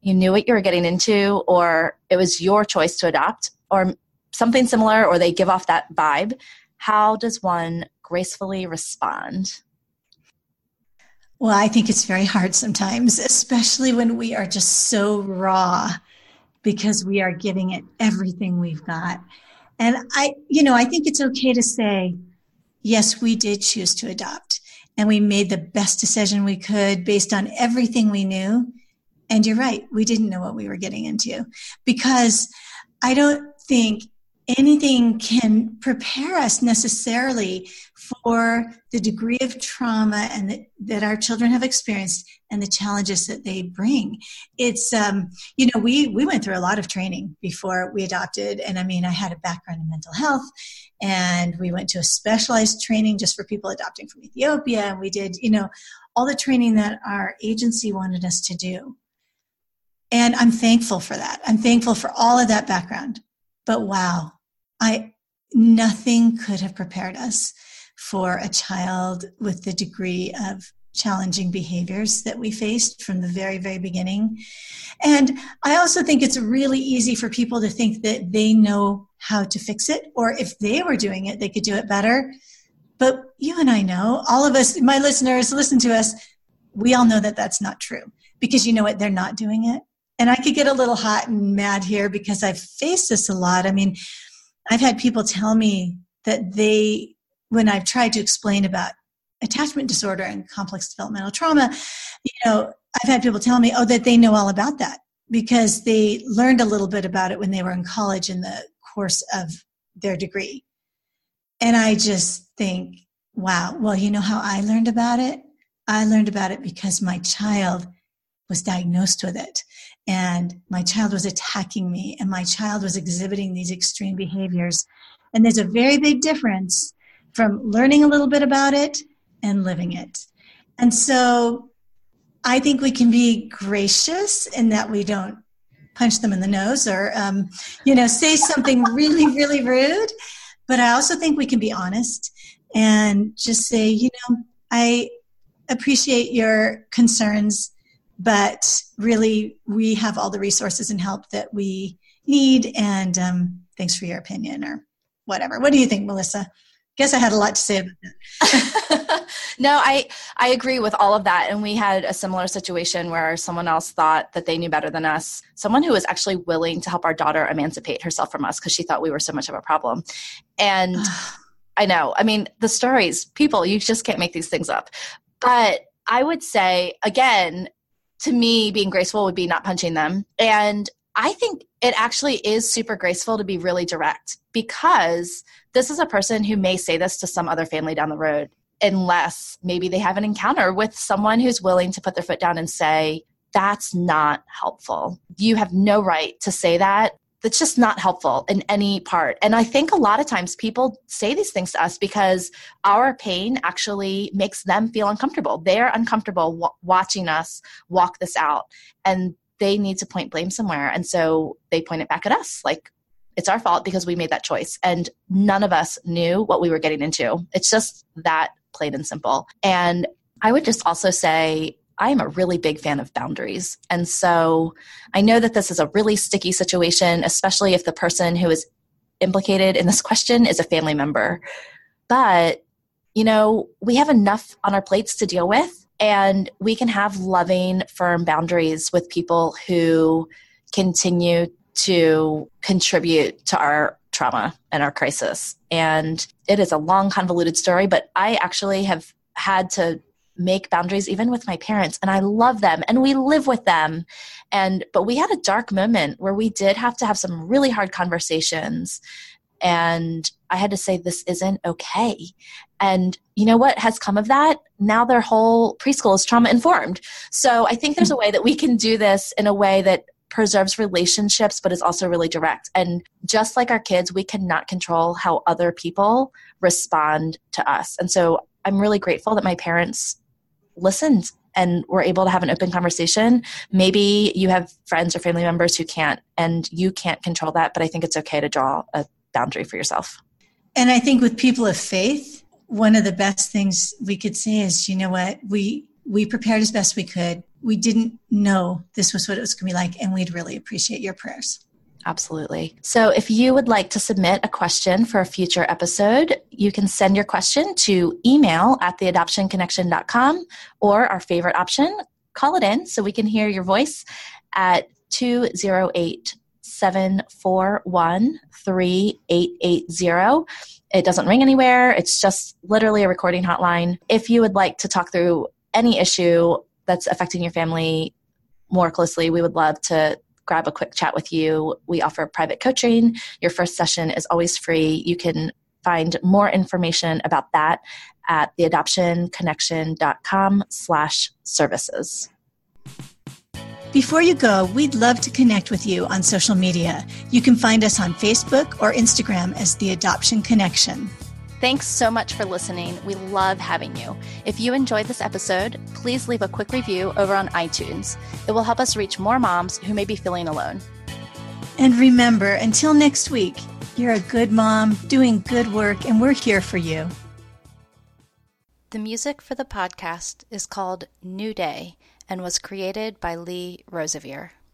you knew what you were getting into, or it was your choice to adopt, or something similar, or they give off that vibe, how does one gracefully respond? Well, I think it's very hard sometimes, especially when we are just so raw because we are giving it everything we've got. And I, you know, I think it's okay to say, yes, we did choose to adopt and we made the best decision we could based on everything we knew. And you're right, we didn't know what we were getting into because I don't think anything can prepare us necessarily for the degree of trauma and that, that our children have experienced and the challenges that they bring it's um, you know we we went through a lot of training before we adopted and i mean i had a background in mental health and we went to a specialized training just for people adopting from ethiopia and we did you know all the training that our agency wanted us to do and I'm thankful for that. I'm thankful for all of that background. But wow, I nothing could have prepared us for a child with the degree of challenging behaviors that we faced from the very very beginning. And i also think it's really easy for people to think that they know how to fix it or if they were doing it they could do it better. But you and i know all of us my listeners listen to us we all know that that's not true because you know what? They're not doing it. And I could get a little hot and mad here because I've faced this a lot. I mean, I've had people tell me that they, when I've tried to explain about attachment disorder and complex developmental trauma, you know, I've had people tell me, oh, that they know all about that because they learned a little bit about it when they were in college in the course of their degree. And I just think, wow, well, you know how I learned about it? I learned about it because my child was diagnosed with it and my child was attacking me and my child was exhibiting these extreme behaviors and there's a very big difference from learning a little bit about it and living it. And so i think we can be gracious in that we don't punch them in the nose or um, you know say something really really rude but i also think we can be honest and just say you know i appreciate your concerns but really we have all the resources and help that we need and um, thanks for your opinion or whatever. What do you think melissa guess i had a lot to say about that. No i i agree with all of that and we had a similar situation where someone else thought that they knew better than us. Someone who was actually willing to help our daughter emancipate herself from us because she thought we were so much of a problem. And i know i mean the stories people you just can't make these things up. But I would say, again, to me, being graceful would be not punching them. And I think it actually is super graceful to be really direct because this is a person who may say this to some other family down the road unless maybe they have an encounter with someone who's willing to put their foot down and say, that's not helpful. You have no right to say that that's just not helpful in any part. And I think a lot of times people say these things to us because our pain actually makes them feel uncomfortable. They're uncomfortable w- watching us walk this out and they need to point blame somewhere. And so they point it back at us like, it's our fault because we made that choice. And none of us knew what we were getting into. It's just that plain and simple. And I would just also say I am a really big fan of boundaries. And so I know that this is a really sticky situation, especially if the person who is implicated in this question is a family member. But, you know, we have enough on our plates to deal with. And we can have loving, firm boundaries with people who continue to contribute to our trauma and our crisis. And it is a long, convoluted story, but I actually have had to make boundaries even with my parents and I love them and we live with them. And but we had a dark moment where we did have to have some really hard conversations and I had to say this isn't okay. And you know what has come of that? Now their whole preschool is trauma informed. So I think there's a way that we can do this in a way that preserves relationships but is also really direct. And just like our kids, we cannot control how other people respond to us. And so I'm really grateful that my parents listened and were able to have an open conversation. Maybe you have friends or family members who can't, and you can't control that, but I think it's okay to draw a boundary for yourself. And I think with people of faith, one of the best things we could say is, you know what, we we prepared as best we could. We didn't know this was what it was going to be like, and we'd really appreciate your prayers. Absolutely. So, if you would like to submit a question for a future episode, you can send your question to email at theadoptionconnection.com or our favorite option, call it in so we can hear your voice at 208 741 3880. It doesn't ring anywhere, it's just literally a recording hotline. If you would like to talk through any issue that's affecting your family more closely, we would love to grab a quick chat with you. We offer private coaching. Your first session is always free. You can find more information about that at theadoptionconnection.com slash services. Before you go, we'd love to connect with you on social media. You can find us on Facebook or Instagram as The Adoption Connection. Thanks so much for listening. We love having you. If you enjoyed this episode, please leave a quick review over on iTunes. It will help us reach more moms who may be feeling alone. And remember, until next week, you're a good mom doing good work, and we're here for you. The music for the podcast is called New Day and was created by Lee Rosevere.